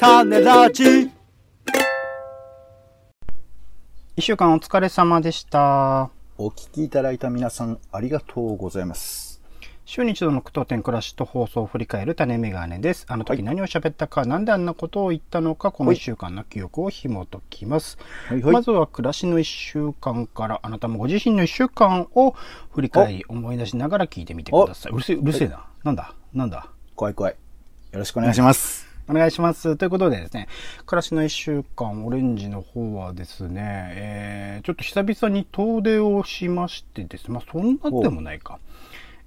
種ラジ一週間お疲れ様でした。お聞きいただいた皆さん、ありがとうございます。週に一度の句読点暮らしと放送を振り返る種メガネです。あの時何を喋ったか、なんであんなことを言ったのか、この一週間の記憶を紐解きます。はいはいまずは暮らしの一週間から、あなたもご自身の一週間を振り返り、思い出しながら聞いてみてください。うるせえ、うるせえな。なんだ？なんだ？怖い怖い。よろしくお願いします。お願いします。ということでですね、暮らしの一週間、オレンジの方はですね、えー、ちょっと久々に遠出をしましてですね、まあそんなでもないか。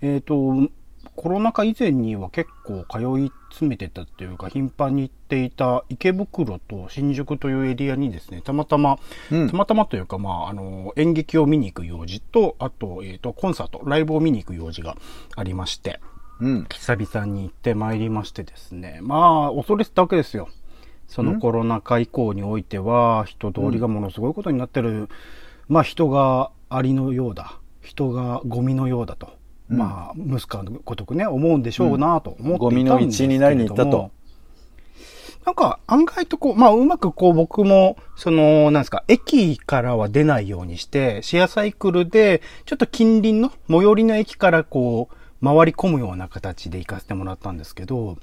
えっ、と、コロナ禍以前には結構通い詰めてたっていうか、頻繁に行っていた池袋と新宿というエリアにですね、たまたま、うんたまたまというか、まあ、あの、演劇を見に行く用事と、あと、えっ、と、コンサート、ライブを見に行く用事がありまして、うん。久々に行ってまいりましてですね。まあ、恐れてたわけですよ。そのコロナ禍以降においては、人通りがものすごいことになってる。まあ、人がアリのようだ。人がゴミのようだと。まあ、息子のごとくね、思うんでしょうなと思っていたんですけれども。ゴミの一になりに行ったと。なんか、案外とこう、まあ、うまくこう、僕も、その、なんですか、駅からは出ないようにして、シェアサイクルで、ちょっと近隣の、最寄りの駅からこう、回り込むような形で行かせてもらったんですけど、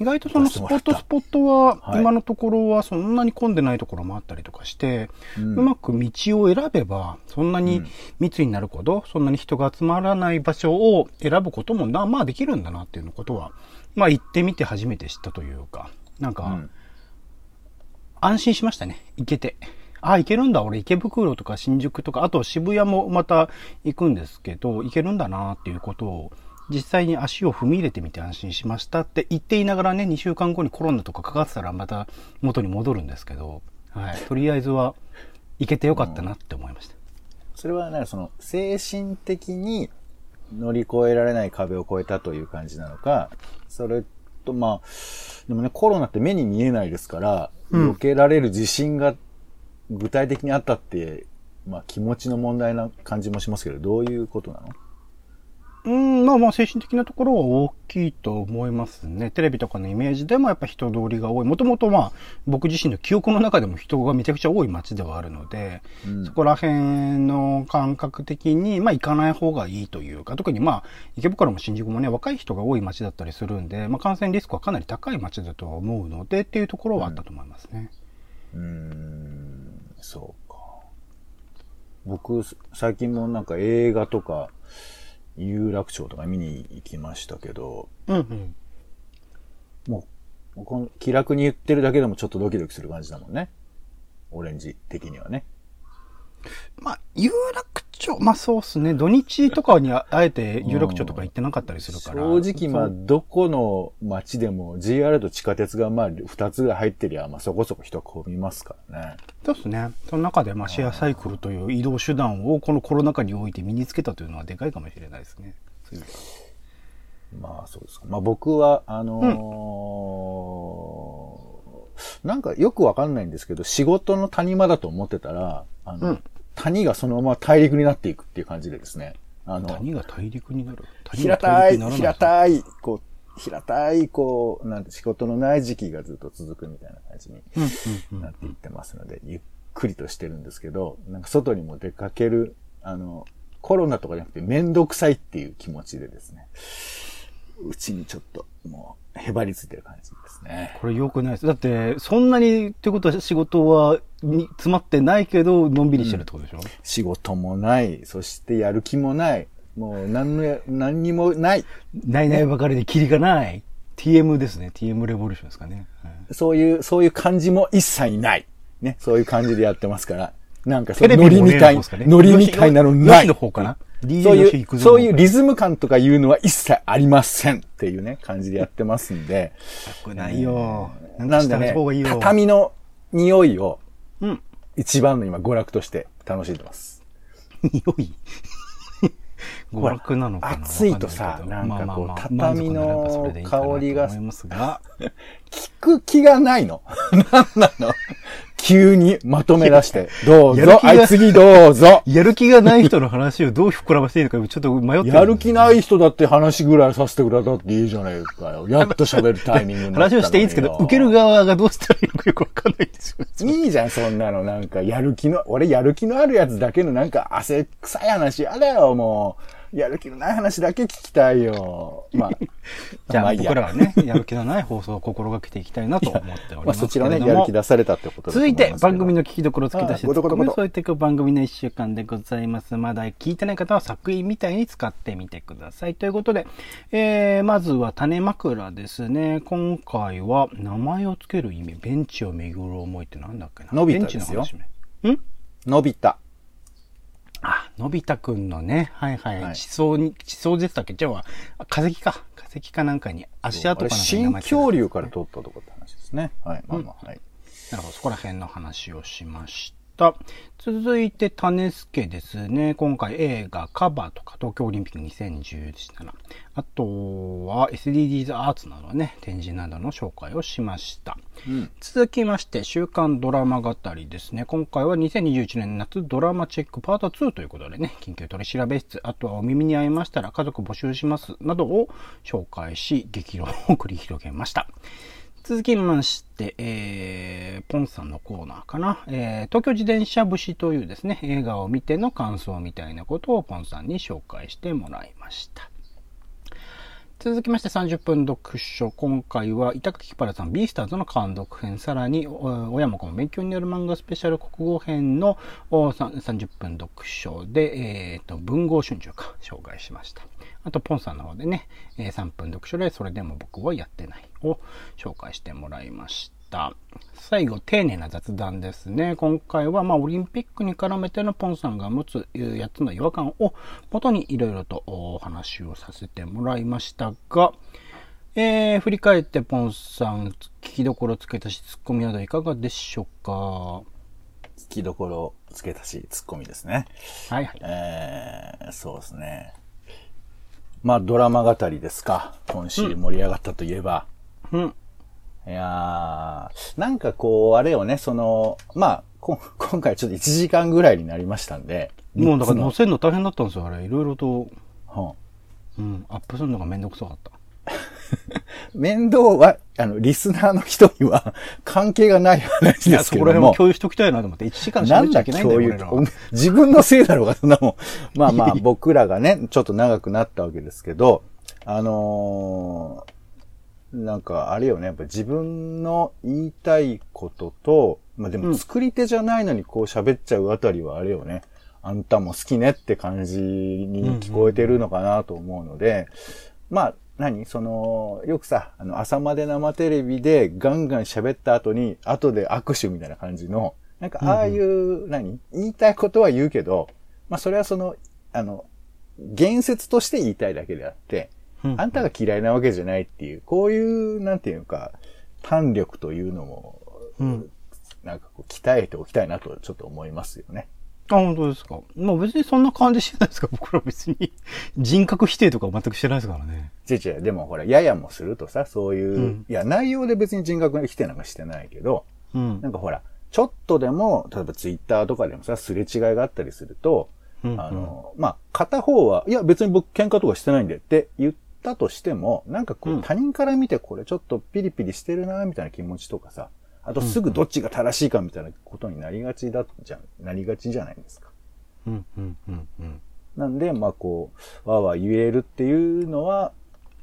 意外とそのスポットスポットは、はい今のところはそんなに混んでないところもあったりとかして、ううんまく道を選べば、そんなに密になるほど、そんなに人が集まらない場所を選ぶこともな、まあできるんだなっていうのことは、まあ行ってみて初めて知ったというか、なんか、うん安心しましたね。行けて。あ、行けるんだ。俺池袋とか新宿とか、あと渋谷もまた行くんですけど、行けるんだなっていうことを、実際に足を踏み入れてみて安心しましたって言っていながらね、2週間後にコロナとかかかってたらまた元に戻るんですけど、はい。とりあえずは行けてよかったなって思いました。それはね、その、精神的に乗り越えられない壁を越えたという感じなのか、それと、まあ、でもね、コロナって目に見えないですから、うん避けられる自信が具体的にあったって、まあ気持ちの問題な感じもしますけど、どういうことなの？うん、まあまあ精神的なところは大きいと思いますね。テレビとかのイメージでもやっぱ人通りが多い。もともとまあ僕自身の記憶の中でも人がめちゃくちゃ多い街ではあるので、うんそこら辺の感覚的にまあ行かない方がいいというか、特にまあ池袋も新宿もね、若い人が多い街だったりするんで、まあ感染リスクはかなり高い街だとは思うのでっていうところはあったと思いますね。うーん、そうか。僕、最近もなんか映画とか、有楽町とか見に行きましたけど、うんうん。もう、この気楽に言ってるだけでもちょっとドキドキする感じだもんね。オレンジ的にはね。まあ、有楽町、まあそうっすね。土日とかにああえて有楽町とか行ってなかったりするから。正直まあ、どこの街でも JR と地下鉄がまあ、二つが入ってりゃ、まあそこそこ人混みますからね。そうですね。その中で、まあ、シェアサイクルという移動手段をこのコロナ禍において身につけたというのはでかいかもしれないですね。そういうまあそうですか。まあ僕は、あのーなんかよくわかんないんですけど、仕事の谷間だと思ってたら、あの、うん谷がそのまま大陸になっていくっていう感じでですね。あの、谷が大陸になる？谷平がたい、平たい、こう、平たい、こう、なんて仕事のない時期がずっと続くみたいな感じになんっていってますので、ゆっくりとしてるんですけど、なんか外にも出かける、あの、コロナとかじゃなくてめんどくさいっていう気持ちでですね、うちにちょっともうへばりついてる感じですね。これ良くないです。だって、そんなに、ってことは仕事はに詰まってないけど、のんびりしてるってことでしょ、仕事もない、そしてやる気もない、もう何のや、何にもない。ないないばかりでキリがない。TM ですね。TM レボリューションですかね。はいそういう、そういう感じも一切ない。ね、そういう感じでやってますから。なんかそのノリみたいね、ノリみたいなのよない。しの方かな？そういう、そういうリズム感とかいうのは一切ありませんっていうね、感じでやってますんで。良くないよ。なんでね畳の匂いをうん。一番の今娯楽として楽しんでます。匂い 娯楽なのかな？暑いとさなんかこう畳の香りが 聞く気がないの。なんなの？聞急にまとめ出して、どうぞ、はい、次どうぞ。やる気がない人の話をどう膨らませていいのか、ちょっと迷ってる。やる気ない人だって話ぐらいさせてくれたっていいじゃないかよ。やっと喋るタイミングになったのによ 話をしていいんですけど、受ける側がどうしたらいいのかよくわかんないんですよ。いいじゃん、そんなの。なんか、やる気の、俺やる気のあるやつだけのなんか汗臭い話やだよ、もう。やる気のない話だけ聞きたいよ。まあ、じゃあ、まいいや僕らはね、やる気のない放送を心がけていきたいなと思っておりま あ、ますそちらね。やる気出されたってこと続いて番組の聞きどころを付け出してあごとごとごとそういっていく番組の一週間でございます。まだ聞いてない方は作品みたいに使ってみてください。ということで、えー、まずは種枕ですね。今回は名前を付ける意味、ベンチを巡る思いってなんだっけなのび太ですよん？のび太。あ、のび太くんのね、はいはい、はい地層に、地層でしたっけ？じゃあ、化石か。化石かなんかに足跡かなんかに恐竜から取ったとこって話ですね。はい、まあまあ、はい。なるほど、そこら辺の話をしました。続いて、種助ですね。今回映画、カバーとか、東京オリンピック2010でしたな。あとは、SDGs アーツなどね、展示などの紹介をしました。うん。続きまして、週刊ドラマ語りですね。今回は2021年夏ドラマチェックパート2ということでね、緊急取り調べ室、あとはお耳に合いましたら家族募集します、などを紹介し、激論を繰り広げました。続きまして、えー、ポンさんのコーナーかな。えー、東京自転車節というですね、映画を見ての感想みたいなことをポンさんに紹介してもらいました。続きまして30分読書。今回は板垣パラさん、ビースターズの監督編、さらに、親も子も勉強による漫画スペシャル国語編の30分読書で、えっ、と、文豪春秋か、紹介しました。あと、ポンさんの方でね、3分読書で、それでも僕はやってないを紹介してもらいました。最後、丁寧な雑談ですね。今回は、まあ、オリンピックに絡めてのポンさんが持つ8つの違和感を元にいろいろとお話をさせてもらいましたが、えー、振り返ってポンさん、聞きどころつけたし、ツッコミなどいかがでしょうか？は聞きどころつけたし、ツッコミですね。いはい。えー、そうですね。まあ、ドラマ語りですか。今週盛り上がったといえば。うん。いやー、なんかこう、あれよね、その、まあ、こ 今回ちょっと1時間ぐらいになりましたんで。もうだから載せるの大変だったんですよ、あれ。いろいろと、のうん、アップするのがめんどくさかった。う ん面倒は、あの、リスナーの人には 関係がない話いや、ですけどもそこら辺も。共有しときたいなと思って、1時間なんだ喋っちゃいけないんだよ、共有自分のせいだろうが、そんなもん。まあまあ、僕らがね、ちょっと長くなったわけですけど、あのーなんか、あれよね、やっぱ自分の言いたいことと、まあでも作り手じゃないのにこう喋っちゃうあたりはあれよね、あんたも好きねって感じに聞こえてるのかなと思うので、まあ、何？その、よくさ、あの、朝まで生テレビでガンガン喋った後に、後で握手みたいな感じの、なんかああいう、何？言いたいことは言うけど、まあそれはその、あの、言説として言いたいだけであって、うんあんたが嫌いなわけじゃないっていう、こういう、なんていうか、胆力というのも、うん。なんかこう、鍛えておきたいなとちょっと思いますよね。あ、本当ですか。まあ別にそんな感じしてないですか。僕ら別に人格否定とかは全くしてないですからね。違う違う、でもほら、ややもするとさ、そういう、うん。いや、内容で別に人格否定なんかしてないけど、うん。なんかほら、ちょっとでも、例えばツイッターとかでもさ、すれ違いがあったりすると、うんあの、まあ、片方は、いや、別に僕喧嘩とかしてないんでって言ったとしても、なんかこう、うん他人から見てこれちょっとピリピリしてるな、みたいな気持ちとかさ、あとすぐどっちが正しいかみたいなことになりがちだじゃん、なりがちじゃないですか。うんうんうんうん。なんで、まあこう、わーわー言えるっていうのは、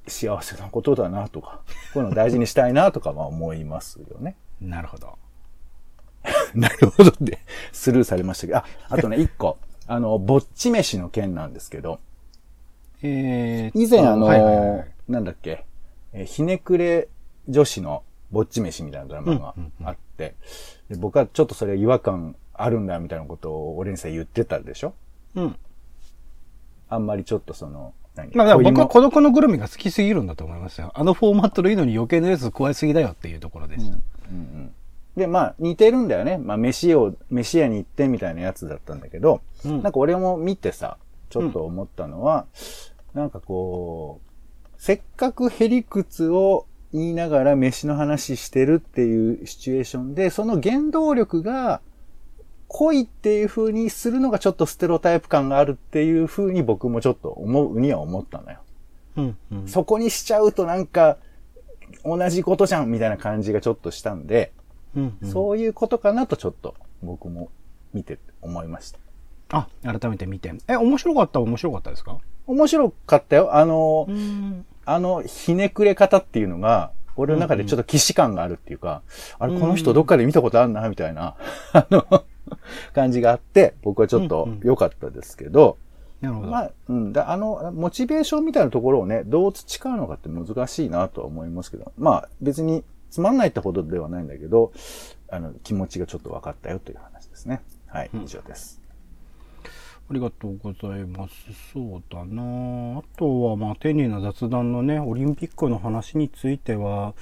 幸せなことだなとか、こういうの大事にしたいなとかは思いますよね。なるほど。なるほどって、スルーされましたけど、あ、あとね、一個。あの、ぼっち飯の件なんですけど、えー、以前あの、はいはいはいなんだっけ、えーひねくれ女子のぼっち飯みたいなドラマがうんうんうん。あって、で僕はちょっとそれ違和感あるんだみたいなことを俺にさ言ってたでしょ？うん。あんまりちょっとその、何？まあ、僕は孤独のグルメが好きすぎるんだと思いますよ。あのフォーマットでいいのに余計なやつ加えすぎだよっていうところです。うんうん。で、まあ、似てるんだよね。まあ、飯を、飯屋に行ってみたいなやつだったんだけど、うん。なんか俺も見てさ、ちょっと思ったのは、なんかこう、せっかくへりくつを言いながら飯の話してるっていうシチュエーションで、その原動力が恋っていう風にするのがちょっとステロタイプ感があるっていう風に僕もちょっと思うには思ったのよ。うんうん。そこにしちゃうとなんか同じことじゃんみたいな感じがちょっとしたんで、うんうん、そういうことかなとちょっと僕も見て思いました。あ、改めて見て。え、面白かった面白かったですか？面白かったよ。あの、ん。あの、ひねくれ方っていうのが、俺の中でちょっと既視感があるっていうか、あれ、この人どっかで見たことあるな、みたいな、あの、感じがあって、僕はちょっと良かったですけど、なるほど。まあ、うん、だあの、モチベーションみたいなところをね、どう培うのかって難しいなとは思いますけど、まあ、別につまんないってほどではないんだけど、あの、気持ちがちょっと分かったよという話ですね。はい、以上です。ありがとうございます。そうだなあとは、まあ、丁寧な雑談のね、オリンピックの話については、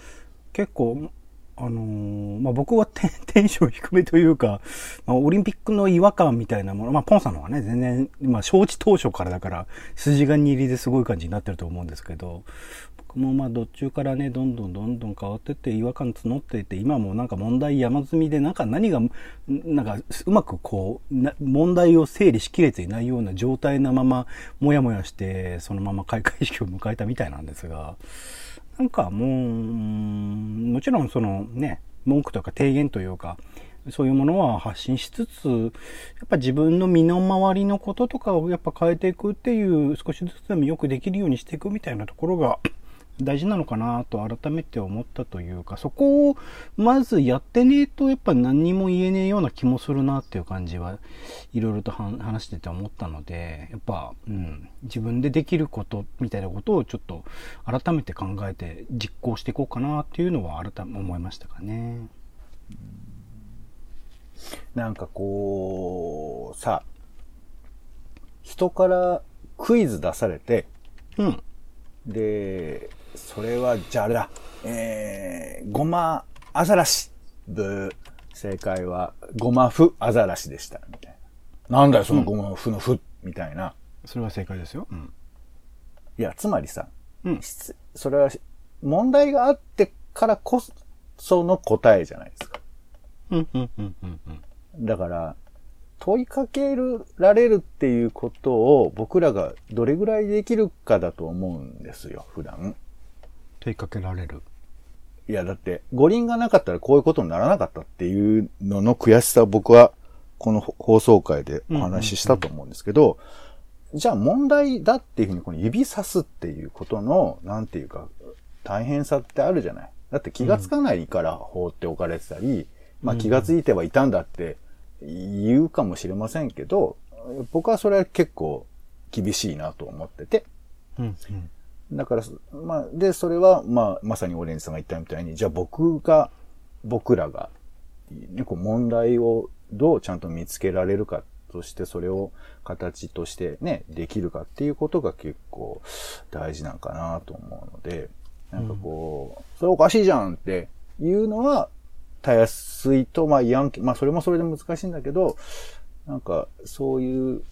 結構、あのーまあ、僕は テンション低めというか、まあ、オリンピックの違和感みたいなもの、まあ、ポンさんの方がね、全然、まあ、招致当初からだから、筋金入りですごい感じになってると思うんですけど、僕もまあ、途中からね、どんどんどんどん変わってって、違和感募っていて、今もなんか問題山積みで、なんか何が、なんか、うまくこう、問題を整理しきれていないような状態なまま、もやもやして、そのまま開会式を迎えたみたいなんですが、なんかもう、もちろんそのね、文句とか提言というか、そういうものは発信しつつ、やっぱ自分の身の回りのこととかをやっぱ変えていくっていう、少しずつでもよくできるようにしていくみたいなところが大事なのかなと改めて思ったというか、そこをまずやってねえとやっぱ何にも言えねえような気もするなっていう感じはいろいろとは話してて思ったので、やっぱ、うん、自分でできることみたいなことをちょっと改めて考えて実行していこうかなっていうのは改め思いましたかね。なんかこう、さ、人からクイズ出されて、うん。で、それは、じゃああれだ、えー、ごまアザラシ。ブー。正解は、ごまふアザラシでした。みたいな。なんだよ、そのごまふのふ、みたいな。それは正解ですよ。うん。いや、つまりさ、うん。質それは問題があってからこその答えじゃないですか。うん、うん、うん、うん。うんだから、問いかけられるっていうことを僕らがどれぐらいできるかだと思うんですよ、普段。問いかけられる。いや、だって、五輪がなかったらこういうことにならなかったっていうのの悔しさを僕はこの放送会でお話ししたと思うんですけど、じゃあ問題だっていうふうにこの指さすっていうことの、なんていうか、大変さってあるじゃない？だって気がつかないから放っておかれてたり、まあ気がついてはいたんだって言うかもしれませんけど、僕はそれは結構厳しいなと思ってて、うん、うん。だから、まあ、で、それは、まあ、まさにオレンジさんが言ったみたいに、じゃあ僕が、僕らが、ね、こう問題をどうちゃんと見つけられるかとして、それを形としてね、できるかっていうことが結構大事なんかなと思うので、なんかこう、それおかしいじゃんっていうのは、たやすいと、まあ言わんけ、まあそれもそれで難しいんだけど、なんかそういう、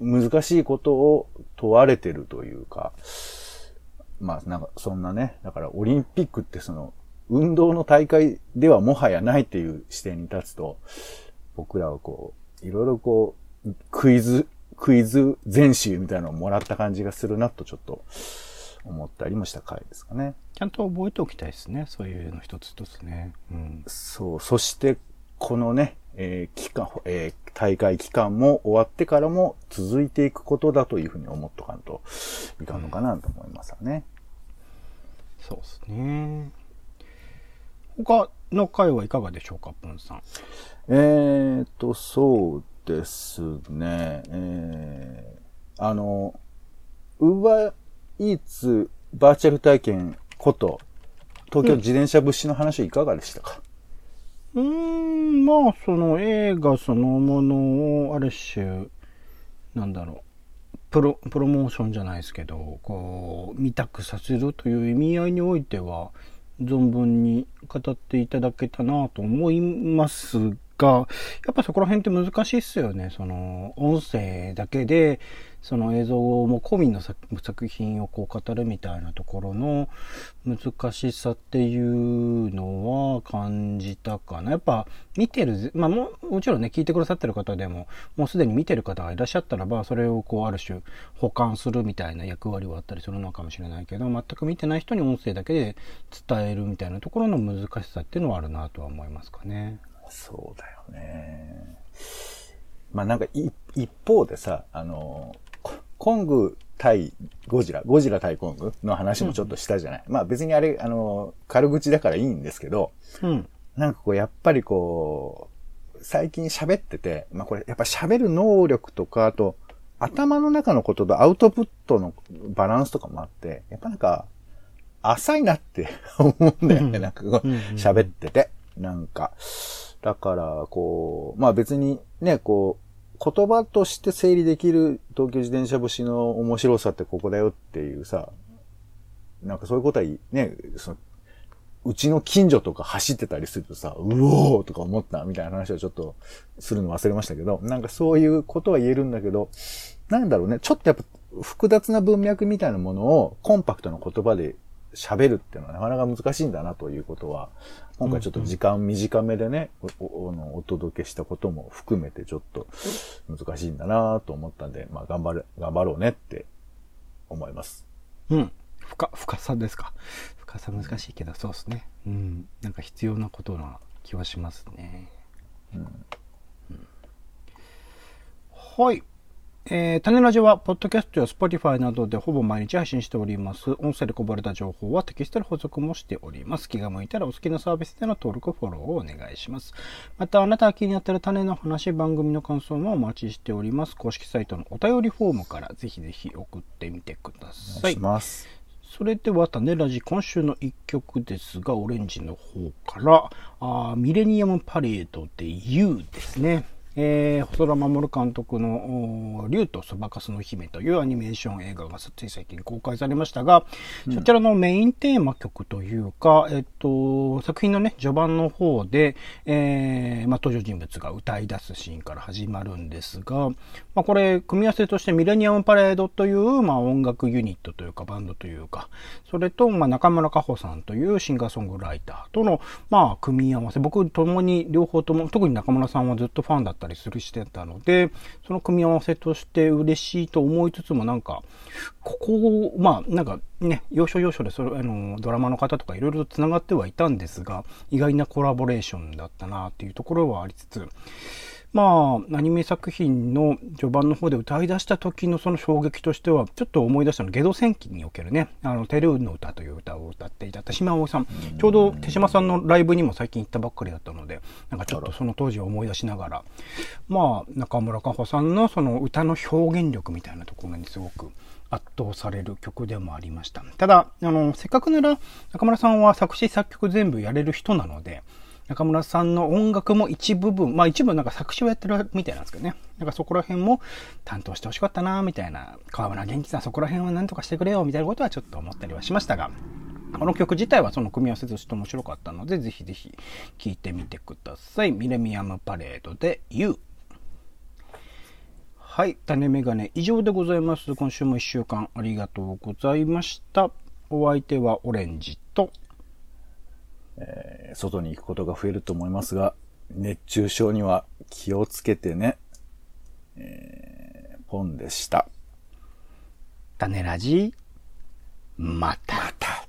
難しいことを問われてるというか、まあなんかそんなね、だからオリンピックってその運動の大会ではもはやないっていう視点に立つと、僕らはこう、いろいろこう、クイズ、クイズ全集みたいなのをもらった感じがするなとちょっと思ったりもした回ですかね。ちゃんと覚えておきたいですね。そういうの一つ一つね。うん。そう、そしてこのね、えー期間、えー大会期間も終わってからも続いていくことだというふうに思っとかんといかんのかなと思いますよね。そうですね。他の回はいかがでしょうか、ポンさん。えーと、そうですね。えー、あの、ウーバーイーツバーチャル体験こと、東京自転車物資の話いかがでしたか、ううーん、まあ、その映画そのものを、ある種、なんだろう、プロ、プロモーションじゃないですけど、こう、見たくさせるという意味合いにおいては、存分に語っていただけたなと思います、が、やっぱそこら辺って難しいっすよね。その、音声だけで、その映像も込みの作品をこう語るみたいなところの難しさっていうのは感じたかな。やっぱ見てる、まあももちろんね、聞いてくださってる方でも、もうすでに見てる方がいらっしゃったらば、それをこうある種保管するみたいな役割はあったりするのかもしれないけど、全く見てない人に音声だけで伝えるみたいなところの難しさっていうのはあるなとは思いますかね。そうだよね。まあなんか一方でさ、あの、コング対ゴジラ、ゴジラ対コングの話もちょっとしたじゃない。うん、まあ別にあれ、あの、軽口だからいいんですけど、うん、なんかこう、やっぱりこう、最近喋ってて、まあこれ、やっぱ喋る能力とか、あと、頭の中のこととアウトプットのバランスとかもあって、やっぱなんか、浅いなって 思うんだよね、なんかこう、喋ってて。なんか、だから、こう、まあ別にね、こう、言葉として整理できる東京自転車節の面白さってここだよっていうさ、なんかそういうことはね、その、うちの近所とか走ってたりするとさ、うおーとか思ったみたいな話をちょっとするの忘れましたけど、なんかそういうことは言えるんだけど、なんだろうね、ちょっとやっぱ複雑な文脈みたいなものをコンパクトな言葉で喋るっていうのはなかなか難しいんだなということは、今回ちょっと時間短めでね、おおお届けしたことも含めてちょっと難しいんだなと思ったんで、まあ頑張る、頑張ろうねって思います。うん。深、深さですか。深さ難しいけど、そうですね。うん。なんか必要なことな気はしますね。うん。うん、はい。えー、種ラジは、ポッドキャストやスポティファイなどでほぼ毎日配信しております。音声でこぼれた情報はテキストで補足もしております。気が向いたらお好きなサービスでの登録、フォローをお願いします。また、あなたが気になっている種の話、番組の感想もお待ちしております。公式サイトのお便りフォームからぜひぜひ送ってみてください。お願いします。それでは、種ラジ、今週の一曲ですが、オレンジの方から、あミレニアムパレードで You ですね。えー、細田守監督の竜とそばかすの姫というアニメーション映画がつい最近公開されましたが、うん、そちらのメインテーマ曲というか、えっと、作品のね、序盤の方で、えー、まあ、登場人物が歌い出すシーンから始まるんですが、まあ、これ、組み合わせとしてミレニアムパレードという、まあ、音楽ユニットというか、バンドというか、それと、まあ、中村佳穂さんというシンガーソングライターとの、まあ、組み合わせ、僕ともに、両方とも、特に中村さんはずっとファンだったったりするしてたので、その組み合わせとして嬉しいと思いつつもなんか、ここを、まあ、なんかね、要所要所でそれ、あの、ドラマの方とかいろいろと繋がってはいたんですが、意外なコラボレーションだったなっていうところはありつつ、まあ、アニメ作品の序盤の方で歌い出した時のその衝撃としては、ちょっと思い出したの、ゲド戦記におけるね、あの、テルーの歌という歌を歌っていた手島葵さん。ちょうど手島さんのライブにも最近行ったばっかりだったので、なんかちょっとその当時を思い出しながら、まあ、中村佳穂さんのその歌の表現力みたいなところにすごく圧倒される曲でもありました。ただ、あの、せっかくなら中村さんは作詞作曲全部やれる人なので、中村さんの音楽も一部分、まあ一部なんか作詞をやってるみたいなんですけどね。なんかそこら辺も担当してほしかったな、みたいな。河村元気さんそこら辺は何とかしてくれよ、みたいなことはちょっと思ったりはしましたが。この曲自体はその組み合わせとして面白かったので、ぜひぜひ聴いてみてください。ミレミアムパレードで You。はい。種メガネ以上でございます。今週も一週間ありがとうございました。お相手はオレンジと、えー、外に行くことが増えると思いますが、熱中症には気をつけてね。えー、ポンでした。種ラジ、また。また